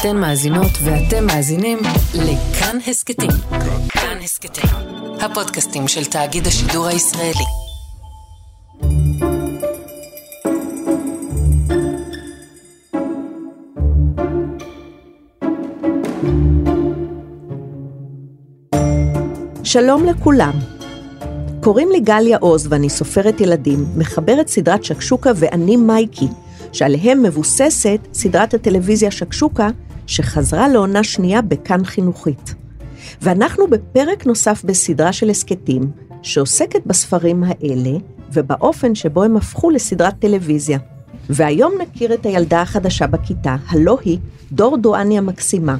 אתן מאזינות ואתם מאזינים לכאן הסכתים. כאן הסכתים, הפודקאסטים של תאגיד השידור הישראלי. שלום לכולם. קוראים לי גליה עוז ואני סופרת ילדים, מחברת סדרת שקשוקה ואני מייקי, שעליהם מבוססת סדרת הטלוויזיה שקשוקה, שחזרה לעונה שנייה בכאן חינוכית. ואנחנו בפרק נוסף בסדרה של הסכתים, שעוסקת בספרים האלה, ובאופן שבו הם הפכו לסדרת טלוויזיה. והיום נכיר את הילדה החדשה בכיתה, הלא היא דור דואני המקסימה.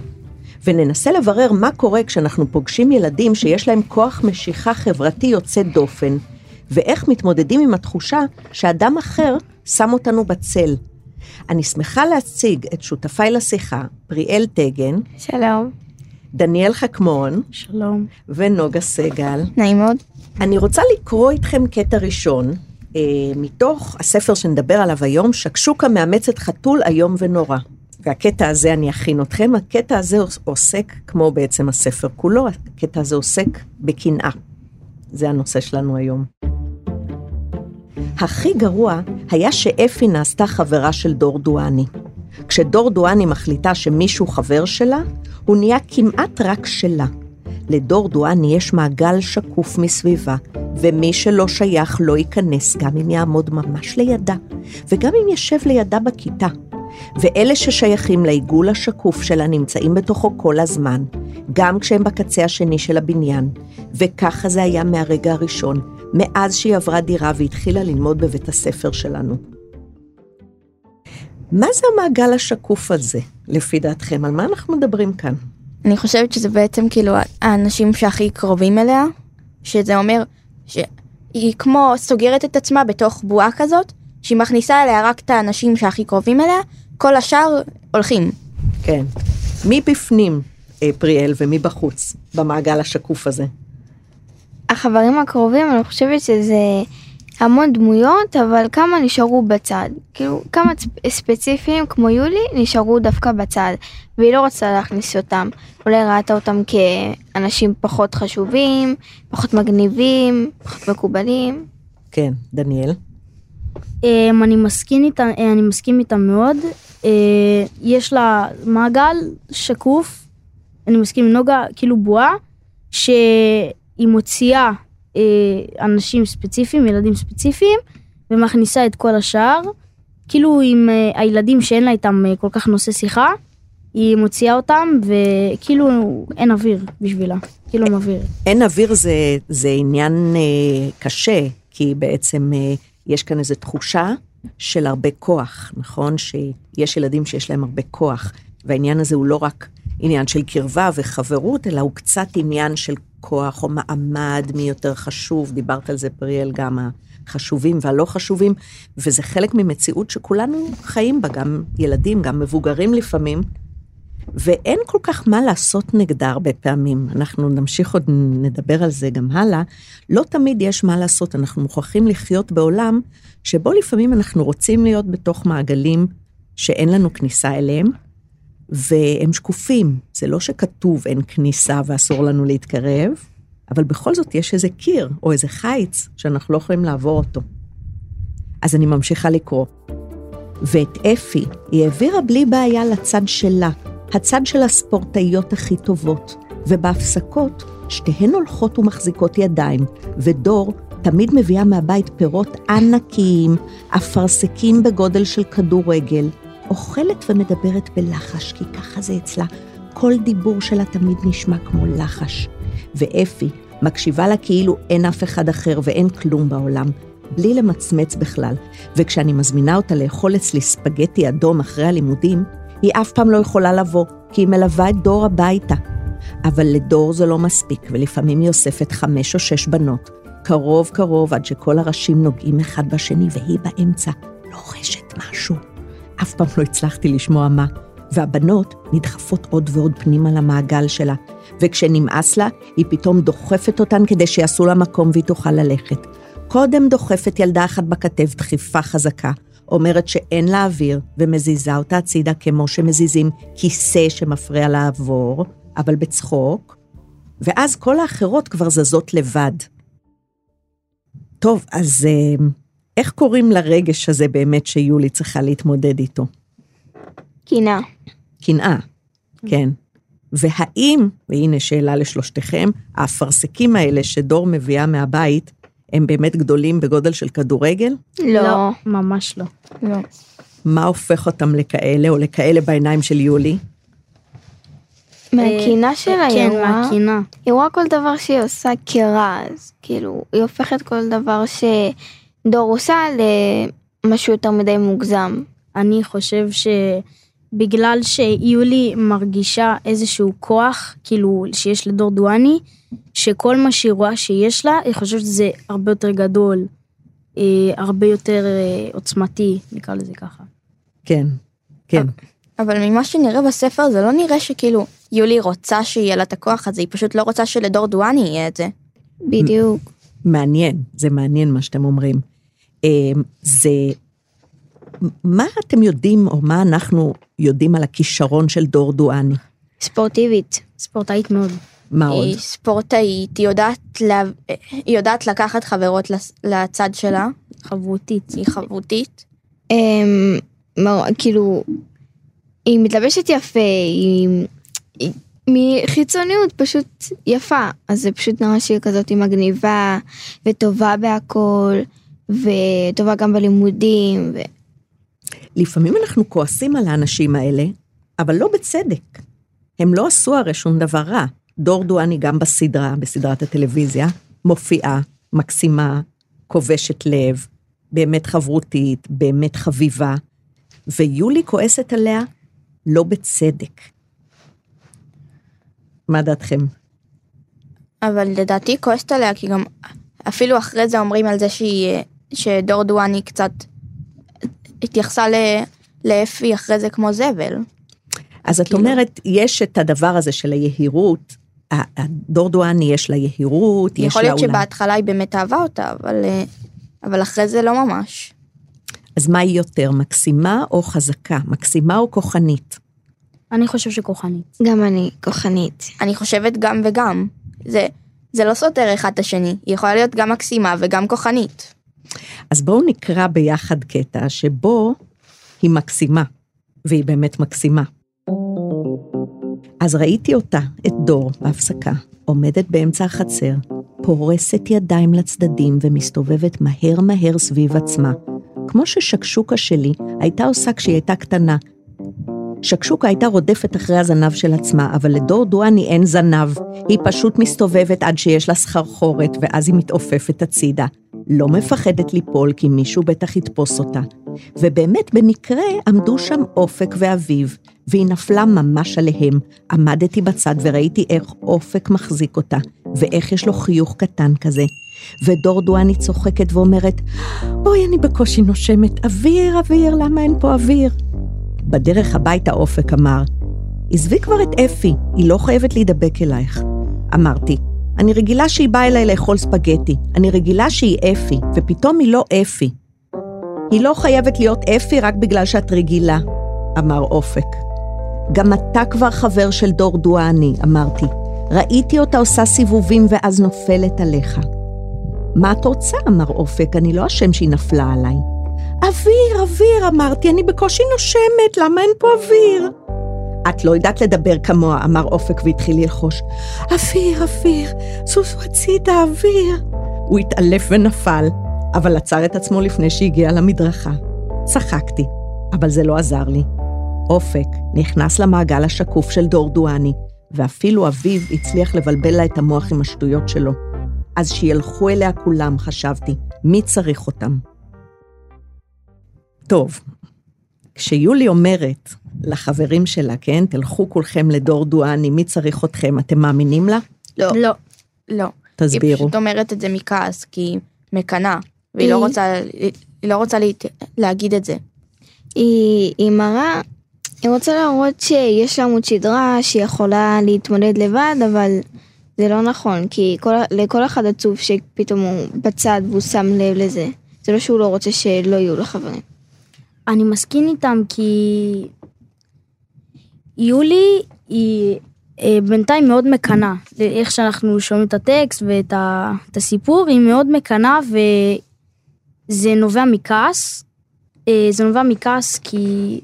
וננסה לברר מה קורה כשאנחנו פוגשים ילדים שיש להם כוח משיכה חברתי יוצא דופן, ואיך מתמודדים עם התחושה שאדם אחר שם אותנו בצל. אני שמחה להציג את שותפיי לשיחה, פריאל טגן, שלום. דניאל חכמון, שלום. ונוגה סגל. נעים מאוד. אני רוצה לקרוא איתכם קטע ראשון, אה, מתוך הספר שנדבר עליו היום, שקשוקה מאמצת חתול איום ונורא. והקטע הזה אני אכין אתכם, הקטע הזה עוסק, כמו בעצם הספר כולו, הקטע הזה עוסק בקנאה. זה הנושא שלנו היום. הכי גרוע היה שאפי נעשתה חברה של דור דואני. כשדור דואני מחליטה שמישהו חבר שלה, הוא נהיה כמעט רק שלה. לדור דואני יש מעגל שקוף מסביבה, ומי שלא שייך לא ייכנס גם אם יעמוד ממש לידה, וגם אם ישב לידה בכיתה. ואלה ששייכים לעיגול השקוף שלה נמצאים בתוכו כל הזמן, גם כשהם בקצה השני של הבניין. וככה זה היה מהרגע הראשון, מאז שהיא עברה דירה והתחילה ללמוד בבית הספר שלנו. מה זה המעגל השקוף הזה, לפי דעתכם? על מה אנחנו מדברים כאן? אני חושבת שזה בעצם כאילו האנשים שהכי קרובים אליה, שזה אומר שהיא כמו סוגרת את עצמה בתוך בועה כזאת, שהיא מכניסה אליה רק את האנשים שהכי קרובים אליה, כל השאר הולכים. כן. מי בפנים, אה, פריאל, ומי בחוץ, במעגל השקוף הזה? החברים הקרובים, אני חושבת שזה המון דמויות, אבל כמה נשארו בצד. כאילו, כמה ספציפיים, כמו יולי, נשארו דווקא בצד, והיא לא רצתה להכניס אותם. אולי ראתה אותם כאנשים פחות חשובים, פחות מגניבים, פחות מקובלים. כן, דניאל? Um, אני מסכים איתם, אני מסכים איתם מאוד. Uh, יש לה מעגל שקוף, אני מסכים עם נוגה, כאילו בועה, שהיא מוציאה uh, אנשים ספציפיים, ילדים ספציפיים, ומכניסה את כל השאר. כאילו עם uh, הילדים שאין לה איתם uh, כל כך נושא שיחה, היא מוציאה אותם, וכאילו אין אוויר בשבילה, כאילו אוויר. אין אוויר זה, זה עניין uh, קשה, כי בעצם... Uh, יש כאן איזו תחושה של הרבה כוח, נכון? שיש ילדים שיש להם הרבה כוח, והעניין הזה הוא לא רק עניין של קרבה וחברות, אלא הוא קצת עניין של כוח או מעמד, מי יותר חשוב, דיברת על זה פריאל, גם החשובים והלא חשובים, וזה חלק ממציאות שכולנו חיים בה, גם ילדים, גם מבוגרים לפעמים, ואין כל כך מה לעשות נגדה הרבה פעמים. אנחנו נמשיך עוד, נדבר על זה גם הלאה. לא תמיד יש מה לעשות, אנחנו מוכרחים לחיות בעולם שבו לפעמים אנחנו רוצים להיות בתוך מעגלים שאין לנו כניסה אליהם, והם שקופים. זה לא שכתוב אין כניסה ואסור לנו להתקרב, אבל בכל זאת יש איזה קיר או איזה חיץ שאנחנו לא יכולים לעבור אותו. אז אני ממשיכה לקרוא. ואת אפי היא העבירה בלי בעיה לצד שלה, הצד של הספורטאיות הכי טובות, ובהפסקות שתיהן הולכות ומחזיקות ידיים, ודור תמיד מביאה מהבית פירות ענקיים, אפרסקים בגודל של כדורגל, אוכלת ומדברת בלחש, כי ככה זה אצלה. כל דיבור שלה תמיד נשמע כמו לחש. ואפי מקשיבה לה כאילו אין אף אחד אחר ואין כלום בעולם, בלי למצמץ בכלל. וכשאני מזמינה אותה לאכול אצלי ספגטי אדום אחרי הלימודים, היא אף פעם לא יכולה לבוא, כי היא מלווה את דור הביתה. אבל לדור זה לא מספיק, ולפעמים היא אוספת חמש או שש בנות, קרוב קרוב עד שכל הראשים נוגעים אחד בשני, והיא באמצע לוחשת משהו. אף פעם לא הצלחתי לשמוע מה. והבנות נדחפות עוד ועוד פנימה למעגל שלה, וכשנמאס לה, היא פתאום דוחפת אותן כדי שיעשו לה מקום והיא תוכל ללכת. קודם דוחפת ילדה אחת בכתף דחיפה חזקה, אומרת שאין לה אוויר ומזיזה אותה הצידה כמו שמזיזים כיסא שמפריע לעבור, אבל בצחוק, ואז כל האחרות כבר זזות לבד. טוב, אז אה, איך קוראים לרגש הזה באמת שיולי צריכה להתמודד איתו? קינה. קנאה, כן. והאם, והנה שאלה לשלושתכם, האפרסקים האלה שדור מביאה מהבית, הם באמת גדולים בגודל של כדורגל? לא. ממש לא. לא. מה הופך אותם לכאלה, או לכאלה בעיניים של יולי? מהקינה שלה היא כן, רואה, מהקינה. היא רואה כל דבר שהיא עושה כרע, אז כאילו, היא הופכת כל דבר שדור עושה למשהו יותר מדי מוגזם. אני חושב שבגלל שיולי מרגישה איזשהו כוח, כאילו שיש לדור דואני, שכל מה שהיא רואה שיש לה, היא חושבת שזה הרבה יותר גדול, אה, הרבה יותר אה, עוצמתי, נקרא לזה ככה. כן, כן. אבל ממה שנראה בספר זה לא נראה שכאילו יולי רוצה שיהיה לה את הכוח הזה, היא פשוט לא רוצה שלדור דואני יהיה את זה. בדיוק. מעניין, זה מעניין מה שאתם אומרים. אה, זה, מה אתם יודעים, או מה אנחנו יודעים על הכישרון של דור דואני? ספורטיבית. ספורטאית מאוד. מה עוד? היא ספורטאית, היא יודעת, לה... היא יודעת לקחת חברות לצד שלה, חברותית. היא חברותית. אמ, כאילו, היא מתלבשת יפה, היא, היא מחיצוניות פשוט יפה, אז זה פשוט נראה שהיא כזאת מגניבה וטובה בהכל, וטובה גם בלימודים, ו... לפעמים אנחנו כועסים על האנשים האלה, אבל לא בצדק. הם לא עשו הרי שום דבר רע. דור דואני גם בסדרה, בסדרת הטלוויזיה, מופיעה, מקסימה, כובשת לב, באמת חברותית, באמת חביבה, ויולי כועסת עליה לא בצדק. מה דעתכם? אבל לדעתי היא כועסת עליה, כי גם אפילו אחרי זה אומרים על זה שהיא, שדור דואני קצת התייחסה ל... לאפי אחרי זה כמו זבל. אז את כאילו- אומרת, יש את הדבר הזה של היהירות, הדור דואני יש לה יהירות, יש יכול לה להיות אולי... שבהתחלה היא באמת אהבה אותה, אבל, אה, אבל אחרי זה לא ממש. אז מה היא יותר, מקסימה או חזקה? מקסימה או כוחנית? אני חושב שכוחנית. גם אני כוחנית. אני חושבת גם וגם. זה, זה לא סותר אחד את השני, היא יכולה להיות גם מקסימה וגם כוחנית. אז בואו נקרא ביחד קטע שבו היא מקסימה, והיא באמת מקסימה. אז ראיתי אותה, את דור, בהפסקה, עומדת באמצע החצר, פורסת ידיים לצדדים ומסתובבת מהר מהר סביב עצמה, כמו ששקשוקה שלי הייתה עושה כשהיא הייתה קטנה. שקשוקה הייתה רודפת אחרי הזנב של עצמה, אבל לדור דואני אין זנב. היא פשוט מסתובבת עד שיש לה סחרחורת, ואז היא מתעופפת הצידה. לא מפחדת ליפול, כי מישהו בטח יתפוס אותה. ובאמת, במקרה עמדו שם אופק ואביב, והיא נפלה ממש עליהם. עמדתי בצד וראיתי איך אופק מחזיק אותה, ואיך יש לו חיוך קטן כזה. ודור דואני צוחקת ואומרת, אוי, אני בקושי נושמת, אוויר, אוויר, למה אין פה אוויר? בדרך הביתה אופק אמר, עזבי כבר את אפי, היא לא חייבת להידבק אלייך. אמרתי, אני רגילה שהיא באה אליי לאכול ספגטי, אני רגילה שהיא אפי, ופתאום היא לא אפי. היא לא חייבת להיות אפי רק בגלל שאת רגילה, אמר אופק. גם אתה כבר חבר של דור דואני, אמרתי. ראיתי אותה עושה סיבובים ואז נופלת עליך. מה את רוצה? אמר אופק, אני לא אשם שהיא נפלה עליי. אוויר, אוויר, אמרתי, אני בקושי נושמת, למה אין פה אוויר? את לא יודעת לדבר כמוה, אמר אופק והתחיל ללחוש. אוויר, אוויר, סוסו הצידה, אוויר. הוא התעלף ונפל, אבל עצר את עצמו לפני שהגיע למדרכה. צחקתי, אבל זה לא עזר לי. אופק נכנס למעגל השקוף של דור דואני, ואפילו אביו הצליח לבלבל לה את המוח עם השטויות שלו. אז שילכו אליה כולם, חשבתי, מי צריך אותם? טוב, כשיולי אומרת לחברים שלה, כן, תלכו כולכם לדור דואני, מי צריך אתכם, אתם מאמינים לה? לא. לא. לא. היא תסבירו. פשוט אומרת את זה מכעס, כי היא מקנאה, והיא לא היא- רוצה, היא לא רוצה להת... להגיד את זה. היא, היא מראה, היא רוצה להראות שיש לה עמוד שדרה, שהיא יכולה להתמודד לבד, אבל זה לא נכון, כי כל, לכל אחד עצוב שפתאום הוא בצד והוא שם לב לזה. זה לא שהוא לא רוצה שלא יהיו לו חברים. אני מסכים איתם כי יולי היא אה, בינתיים מאוד מקנאה. איך שאנחנו שומעים את הטקסט ואת ה, את הסיפור, היא מאוד מקנאה וזה נובע מכעס. אה, זה נובע מכעס כי,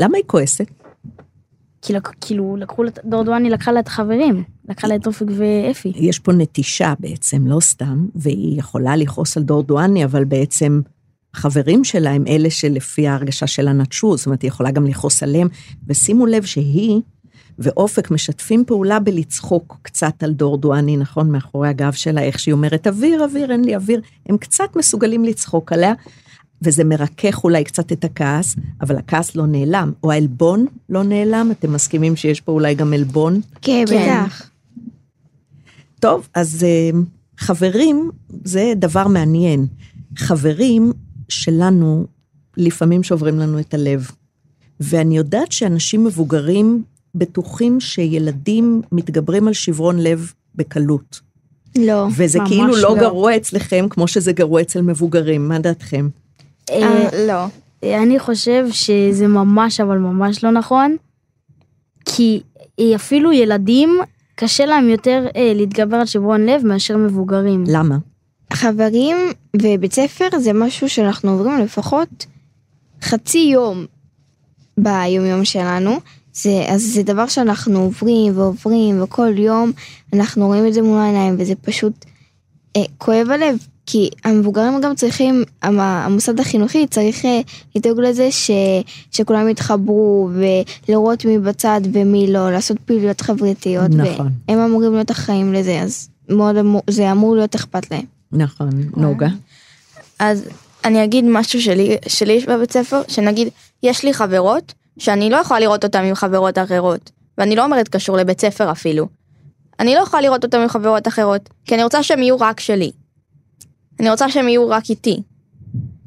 למה היא כועסת? כי לק- כאילו לקחו, לה- דורדואני לקחה לה את החברים, לקחה לה את אופק ואפי. יש פה נטישה בעצם, לא סתם, והיא יכולה לכעוס על דורדואני, אבל בעצם החברים שלה הם אלה שלפי ההרגשה שלה נטשו, זאת אומרת, היא יכולה גם לכעוס עליהם, ושימו לב שהיא ואופק משתפים פעולה בלצחוק קצת על דורדואני, נכון? מאחורי הגב שלה, איך שהיא אומרת, אוויר, אוויר, אין לי אוויר, הם קצת מסוגלים לצחוק עליה, וזה מרכך אולי קצת את הכעס, אבל הכעס לא נעלם, או העלבון לא נעלם, אתם מסכימים שיש פה אולי גם עלבון? כן, כן. בטח. טוב, אז אה, חברים, זה דבר מעניין. חברים שלנו, לפעמים שוברים לנו את הלב. ואני יודעת שאנשים מבוגרים בטוחים שילדים מתגברים על שברון לב בקלות. לא. וזה ממש כאילו לא לא. גרוע אצלכם כמו שזה גרוע אצל מבוגרים, מה דעתכם? אה, לא. אני חושב שזה ממש אבל ממש לא נכון, כי אה, אפילו ילדים קשה להם יותר אה, להתגבר על שברון לב מאשר מבוגרים. למה? חברים ובית ספר זה משהו שאנחנו עוברים לפחות חצי יום ביומיום שלנו. זה, אז זה דבר שאנחנו עוברים ועוברים וכל יום אנחנו רואים את זה מול העיניים וזה פשוט אה, כואב הלב כי המבוגרים גם צריכים, המ- המוסד החינוכי צריך אה, לדאוג לזה ש, שכולם יתחברו ולראות מי בצד ומי לא, לעשות פעילויות חברתיות. נכון. והם אמורים להיות אחראים לזה אז מאוד אמור, זה אמור להיות אכפת להם. נכון, נוגה. אז אני אגיד משהו שלי, שלי יש בבית ספר, שנגיד, יש לי חברות שאני לא יכולה לראות אותן עם חברות אחרות, ואני לא אומרת קשור לבית ספר אפילו. אני לא יכולה לראות אותן עם חברות אחרות, כי אני רוצה שהם יהיו רק שלי. אני רוצה שהם יהיו רק איתי.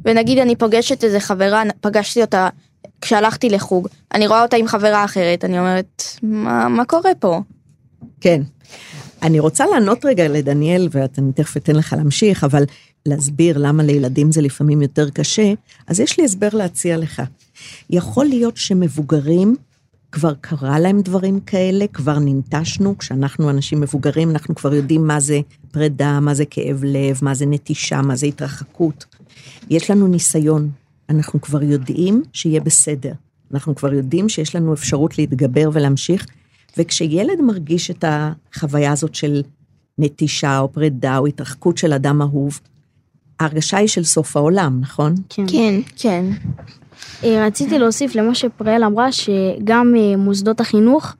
ונגיד אני פוגשת איזה חברה, פגשתי אותה כשהלכתי לחוג, אני רואה אותה עם חברה אחרת, אני אומרת, מה, מה קורה פה? כן. אני רוצה לענות רגע לדניאל, ואני תכף אתן לך להמשיך, אבל להסביר למה לילדים זה לפעמים יותר קשה, אז יש לי הסבר להציע לך. יכול להיות שמבוגרים, כבר קרה להם דברים כאלה, כבר ננטשנו, כשאנחנו אנשים מבוגרים, אנחנו כבר יודעים מה זה פרידה, מה זה כאב לב, מה זה נטישה, מה זה התרחקות. יש לנו ניסיון, אנחנו כבר יודעים שיהיה בסדר. אנחנו כבר יודעים שיש לנו אפשרות להתגבר ולהמשיך, וכשילד מרגיש את החוויה הזאת של נטישה או פרידה או התרחקות של אדם אהוב, ההרגשה היא של סוף העולם, נכון? כן. כן, כן. אה, רציתי להוסיף למה שפראל אמרה, שגם אה, מוסדות החינוך,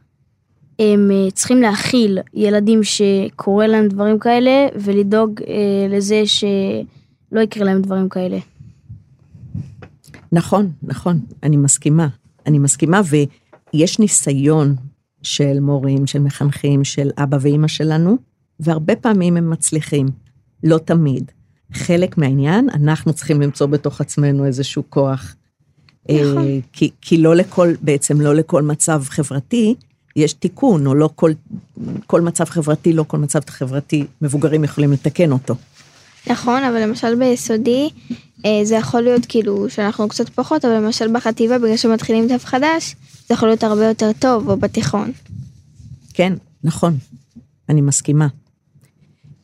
הם אה, צריכים להכיל ילדים שקורה להם דברים כאלה, ולדאוג אה, לזה שלא יקרה להם דברים כאלה. נכון, נכון, אני מסכימה. אני מסכימה, ויש ניסיון של מורים, של מחנכים, של אבא ואימא שלנו, והרבה פעמים הם מצליחים, לא תמיד. חלק מהעניין, אנחנו צריכים למצוא בתוך עצמנו איזשהו כוח. נכון. אה, כי, כי לא לכל, בעצם לא לכל מצב חברתי יש תיקון, או לא כל, כל מצב חברתי, לא כל מצב חברתי, מבוגרים יכולים לתקן אותו. נכון, אבל למשל ביסודי אה, זה יכול להיות כאילו שאנחנו קצת פחות, אבל למשל בחטיבה בגלל שמתחילים דף חדש, זה יכול להיות הרבה יותר טוב, או בתיכון. כן, נכון, אני מסכימה.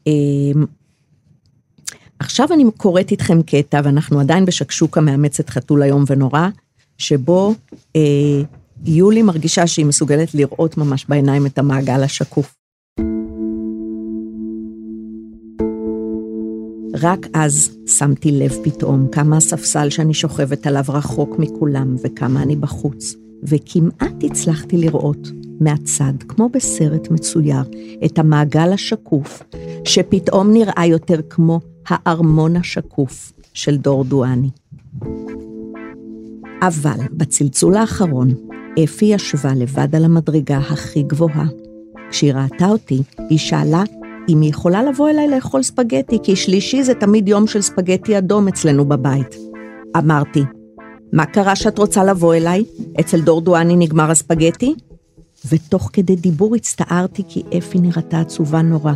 אמ, עכשיו אני קוראת איתכם קטע, ואנחנו עדיין בשקשוקה מאמצת חתול איום ונורא, שבו אה, יולי מרגישה שהיא מסוגלת לראות ממש בעיניים את המעגל השקוף. רק אז שמתי לב פתאום כמה הספסל שאני שוכבת עליו רחוק מכולם וכמה אני בחוץ, וכמעט הצלחתי לראות מהצד, כמו בסרט מצויר, את המעגל השקוף, שפתאום נראה יותר כמו הארמון השקוף של דורדואני. אבל בצלצול האחרון, אפי ישבה לבד על המדרגה הכי גבוהה. כשהיא ראתה אותי, היא שאלה אם היא יכולה לבוא אליי לאכול ספגטי, כי שלישי זה תמיד יום של ספגטי אדום אצלנו בבית. אמרתי, מה קרה שאת רוצה לבוא אליי? אצל דורדואני נגמר הספגטי? ותוך כדי דיבור הצטערתי כי אפי נראתה עצובה נורא.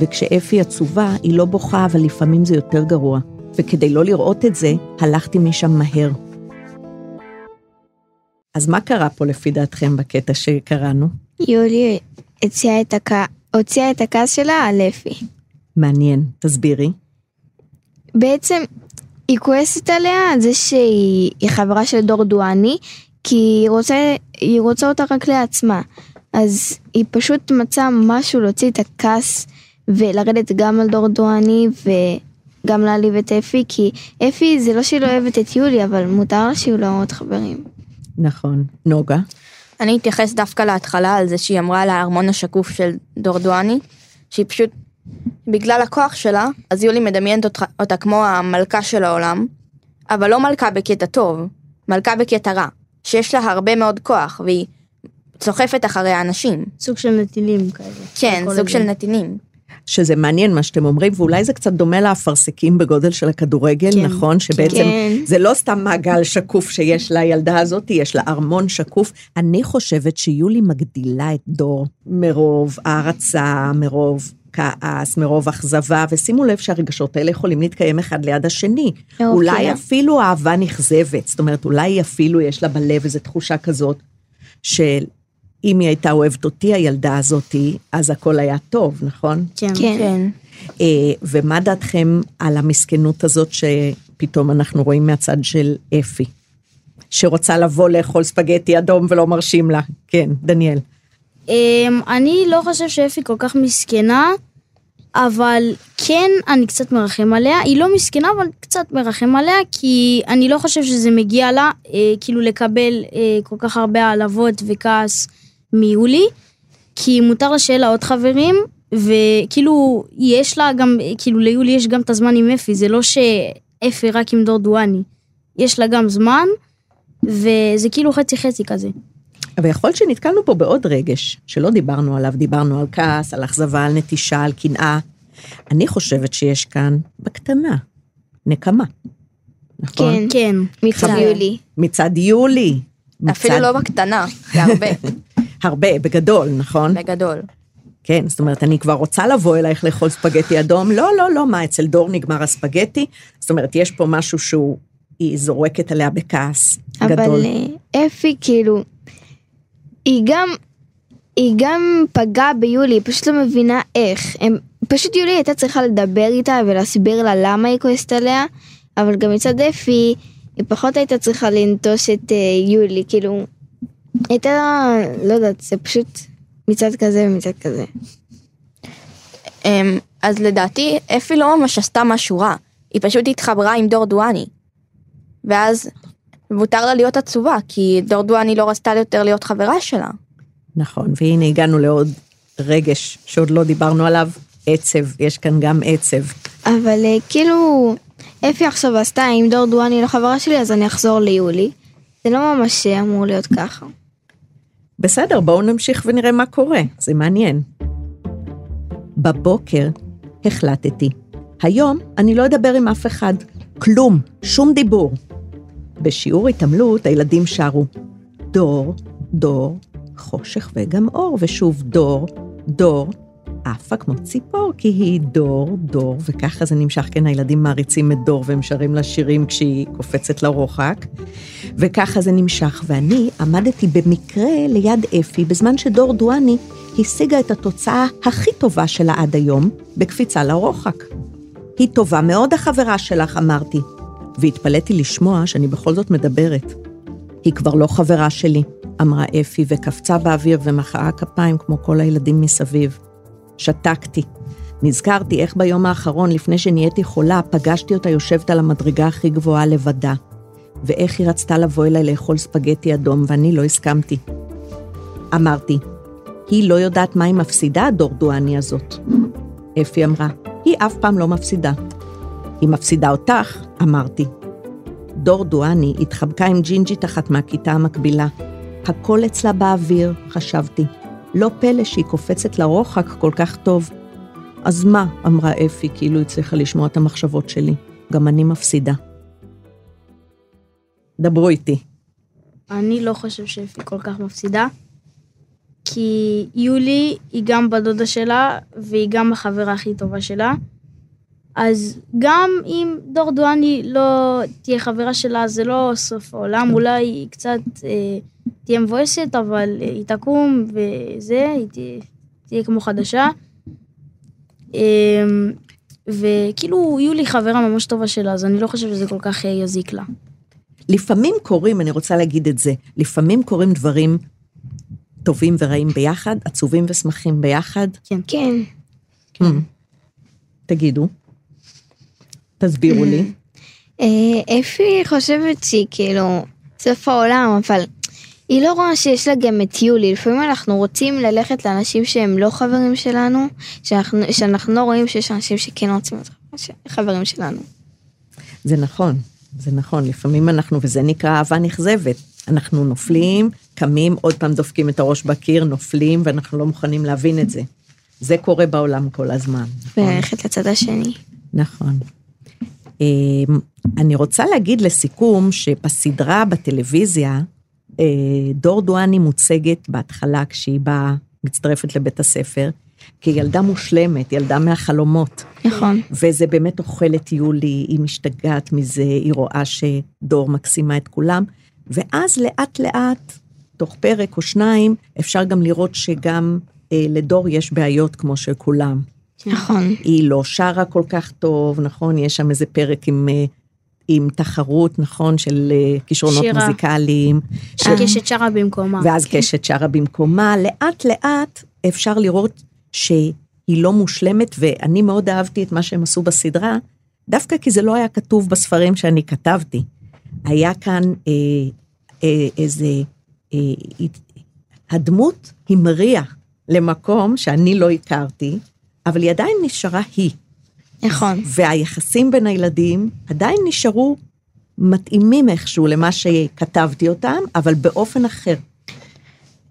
וכשאפי עצובה, היא לא בוכה, אבל לפעמים זה יותר גרוע. וכדי לא לראות את זה, הלכתי משם מהר. אז מה קרה פה לפי דעתכם בקטע שקראנו? יולי הציעה את, הכ... הוציאה את הכעס שלה על אפי. מעניין, תסבירי. בעצם היא כועסת עליה על זה שהיא היא חברה של דור דואני, כי היא רוצה, היא רוצה אותה רק לעצמה. אז היא פשוט מצאה משהו להוציא את הכעס ולרדת גם על דור דואני וגם להעליב את אפי, כי אפי זה לא שהיא לא אוהבת את יולי, אבל מותר לה שיהיו לה עוד חברים. נכון. נוגה? אני אתייחס דווקא להתחלה על זה שהיא אמרה על הארמון השקוף של דורדואני, שהיא פשוט, בגלל הכוח שלה, אז יולי מדמיינת אותה, אותה כמו המלכה של העולם, אבל לא מלכה בקטע טוב, מלכה בקטע רע, שיש לה הרבה מאוד כוח, והיא סוחפת אחרי האנשים. סוג של נטילים כאלה. כן, סוג הזה. של נתינים. שזה מעניין מה שאתם אומרים, ואולי זה קצת דומה לאפרסקים בגודל של הכדורגל, כן. נכון? שבעצם כן. זה לא סתם מעגל שקוף שיש לילדה הזאת, יש לה ארמון שקוף. אני חושבת שיולי מגדילה את דור מרוב הערצה, מרוב כעס, מרוב אכזבה, ושימו לב שהרגשות האלה יכולים להתקיים אחד ליד השני. מרוב אולי. אפילו אהבה נכזבת, זאת אומרת, אולי אפילו יש לה בלב איזו תחושה כזאת, של אם היא הייתה אוהבת אותי, הילדה הזאתי, אז הכל היה טוב, נכון? כן. כן. כן. אה, ומה דעתכם על המסכנות הזאת שפתאום אנחנו רואים מהצד של אפי, שרוצה לבוא לאכול ספגטי אדום ולא מרשים לה? כן, דניאל. אמ, אני לא חושב שאפי כל כך מסכנה, אבל כן, אני קצת מרחם עליה. היא לא מסכנה, אבל קצת מרחם עליה, כי אני לא חושב שזה מגיע לה, אה, כאילו לקבל אה, כל כך הרבה העלבות וכעס מיולי, כי מותר לה שיהיה לה עוד חברים, וכאילו, יש לה גם, כאילו ליולי יש גם את הזמן עם אפי, זה לא שאפי רק עם דור דואני. יש לה גם זמן, וזה כאילו חצי חצי כזה. אבל יכול להיות שנתקלנו פה בעוד רגש, שלא דיברנו עליו, דיברנו על כעס, על אכזבה, על נטישה, על קנאה. אני חושבת שיש כאן, בקטנה, נקמה. נכון? כן. כן. מצד. יולי. מצד יולי. אפילו מצד- לא בקטנה, זה הרבה, הרבה, בגדול, נכון? בגדול. כן, זאת אומרת, אני כבר רוצה לבוא אלייך לאכול ספגטי אדום, לא, לא, לא, מה, אצל דור נגמר הספגטי? זאת אומרת, יש פה משהו שהוא, היא זורקת עליה בכעס גדול. אבל אה, אפי כאילו, היא גם, היא גם פגעה ביולי, היא פשוט לא מבינה איך. הם, פשוט יולי הייתה צריכה לדבר איתה ולהסביר לה למה היא כועסת עליה, אבל גם מצד אפי, היא פחות הייתה צריכה לנטוש את אה, יולי, כאילו, הייתה, לא יודעת, זה פשוט מצד כזה ומצד כזה. אמ, אז לדעתי, אפי לא ממש עשתה משהו רע, היא פשוט התחברה עם דור דואני. ואז מותר לה להיות עצובה, כי דור דואני לא רצתה יותר להיות חברה שלה. נכון, והנה הגענו לעוד רגש שעוד לא דיברנו עליו, עצב, יש כאן גם עצב. אבל אה, כאילו, אפי עכשיו עשתה, אם דור דואני לא חברה שלי, אז אני אחזור ליולי. זה לא ממש אמור להיות ככה. בסדר, בואו נמשיך ונראה מה קורה, זה מעניין. בבוקר החלטתי, היום אני לא אדבר עם אף אחד, כלום, שום דיבור. בשיעור התעמלות הילדים שרו, דור, דור, חושך וגם אור, ושוב דור, דור, עפה כמו ציפור, כי היא דור, דור, וככה זה נמשך, כן, הילדים מעריצים את דור והם שרים לה שירים כשהיא קופצת לרוחק. וככה זה נמשך, ואני עמדתי במקרה ליד אפי, בזמן שדור דואני השיגה את התוצאה הכי טובה שלה עד היום, בקפיצה לרוחק. היא טובה מאוד החברה שלך, אמרתי, והתפלאתי לשמוע שאני בכל זאת מדברת. היא כבר לא חברה שלי, אמרה אפי, וקפצה באוויר ומחאה כפיים כמו כל הילדים מסביב. שתקתי. נזכרתי איך ביום האחרון, לפני שנהייתי חולה, פגשתי אותה יושבת על המדרגה הכי גבוהה לבדה. ואיך היא רצתה לבוא אליי לאכול ספגטי אדום, ואני לא הסכמתי. אמרתי, היא לא יודעת מה היא מפסידה, הדורדואני הזאת. אפי אמרה, היא אף פעם לא מפסידה. היא מפסידה אותך, אמרתי. דור דואני התחבקה עם ג'ינג'ית אחת מהכיתה המקבילה. הכל אצלה באוויר, חשבתי. לא פלא שהיא קופצת לרוחק כל כך טוב. אז מה, אמרה אפי, כאילו הצליחה לשמוע את המחשבות שלי. גם אני מפסידה. דברו איתי. אני לא חושב שאפי כל כך מפסידה. כי יולי היא גם בדודה שלה, והיא גם החברה הכי טובה שלה. אז גם אם דור דואני לא תהיה חברה שלה, זה לא סוף העולם, אולי היא קצת אה, תהיה מבואסת, אבל היא תקום וזה, היא תהיה, תהיה כמו חדשה. אמ, וכאילו, יולי חברה ממש טובה שלה, אז אני לא חושב שזה כל כך אה, יזיק לה. לפעמים קורים, אני רוצה להגיד את זה, לפעמים קורים דברים טובים ורעים ביחד, עצובים ושמחים ביחד. כן. כן. Mm. תגידו, תסבירו לי. אה, אפי חושבת שהיא כאילו סוף העולם, אבל היא לא רואה שיש לה גם את יולי. לפעמים אנחנו רוצים ללכת לאנשים שהם לא חברים שלנו, שאנחנו, שאנחנו לא רואים שיש אנשים שכן רוצים להיות חברים שלנו. זה נכון, זה נכון, לפעמים אנחנו, וזה נקרא אהבה נכזבת. אנחנו נופלים, קמים, עוד פעם דופקים את הראש בקיר, נופלים, ואנחנו לא מוכנים להבין את זה. זה קורה בעולם כל הזמן. נכון? וללכת לצד השני. נכון. אמ, אני רוצה להגיד לסיכום שבסדרה בטלוויזיה, אה, דור דואני מוצגת בהתחלה כשהיא באה, מצטרפת לבית הספר, כילדה מושלמת, ילדה מהחלומות. נכון. וזה באמת אוכל את יולי, היא משתגעת מזה, היא רואה שדור מקסימה את כולם, ואז לאט לאט, תוך פרק או שניים, אפשר גם לראות שגם אה, לדור יש בעיות כמו של כולם. נכון. היא לא שרה כל כך טוב, נכון? יש שם איזה פרק עם, אה, עם תחרות, נכון? של אה, כישרונות שירה. מוזיקליים. שקשת שרה במקומה. ואז קשת שרה במקומה. לאט לאט אפשר לראות שהיא לא מושלמת, ואני מאוד אהבתי את מה שהם עשו בסדרה, דווקא כי זה לא היה כתוב בספרים שאני כתבתי. היה כאן אה, אה, איזה... אה, הדמות המריאה למקום שאני לא הכרתי, אבל היא עדיין נשארה היא. נכון. והיחסים בין הילדים עדיין נשארו מתאימים איכשהו למה שכתבתי אותם, אבל באופן אחר.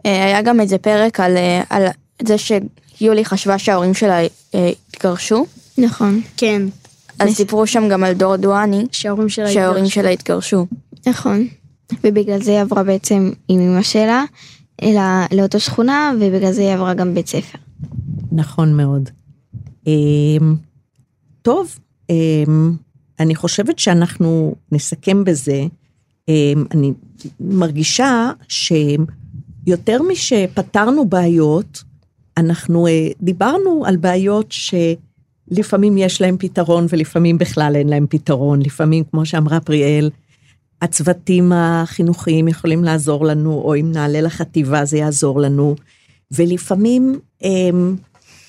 אה, היה גם איזה פרק על, אה, על זה שיולי חשבה שההורים שלה אה, התגרשו, נכון. כן, אז סיפרו שם גם על דור דואני, שההורים שלה שההורים. שלה התגרשו. נכון. ובגלל זה היא עברה בעצם עם אמא שלה אלא לאותו שכונה, ובגלל זה היא עברה גם בית ספר. נכון מאוד. אמ, טוב, אמ, אני חושבת שאנחנו נסכם בזה. אמ, אני מרגישה שיותר משפתרנו בעיות, אנחנו אה, דיברנו על בעיות שלפעמים יש להם פתרון ולפעמים בכלל אין להם פתרון. לפעמים, כמו שאמרה פריאל, הצוותים החינוכיים יכולים לעזור לנו, או אם נעלה לחטיבה זה יעזור לנו, ולפעמים הם,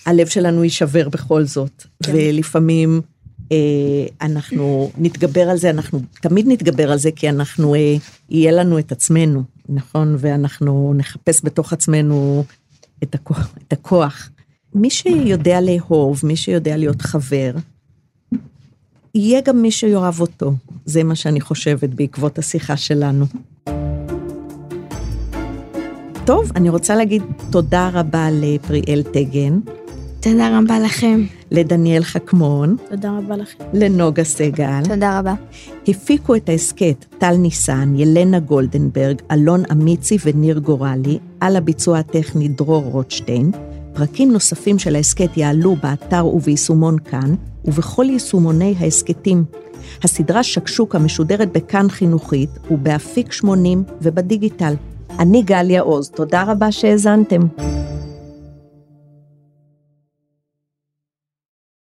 הלב שלנו יישבר בכל זאת, כן. ולפעמים אה, אנחנו נתגבר על זה, אנחנו תמיד נתגבר על זה, כי אנחנו, אה, יהיה לנו את עצמנו, נכון? ואנחנו נחפש בתוך עצמנו את הכוח. את הכוח. מי שיודע לאהוב, מי שיודע להיות חבר, יהיה גם מי שיאהב אותו. זה מה שאני חושבת בעקבות השיחה שלנו. טוב, אני רוצה להגיד תודה רבה לפריאל טגן, תודה רבה לכם. לדניאל חכמון, תודה רבה לכם. לנוגה סגל. תודה רבה. הפיקו את ההסכת טל ניסן, ילנה גולדנברג, אלון אמיצי וניר גורלי, על הביצוע הטכני דרור רוטשטיין. פרקים נוספים של ההסכת יעלו באתר וביישומון כאן, ובכל יישומוני ההסכתים. הסדרה שקשוקה משודרת בכאן חינוכית ובאפיק 80 ובדיגיטל. אני גליה עוז, תודה רבה שהאזנתם.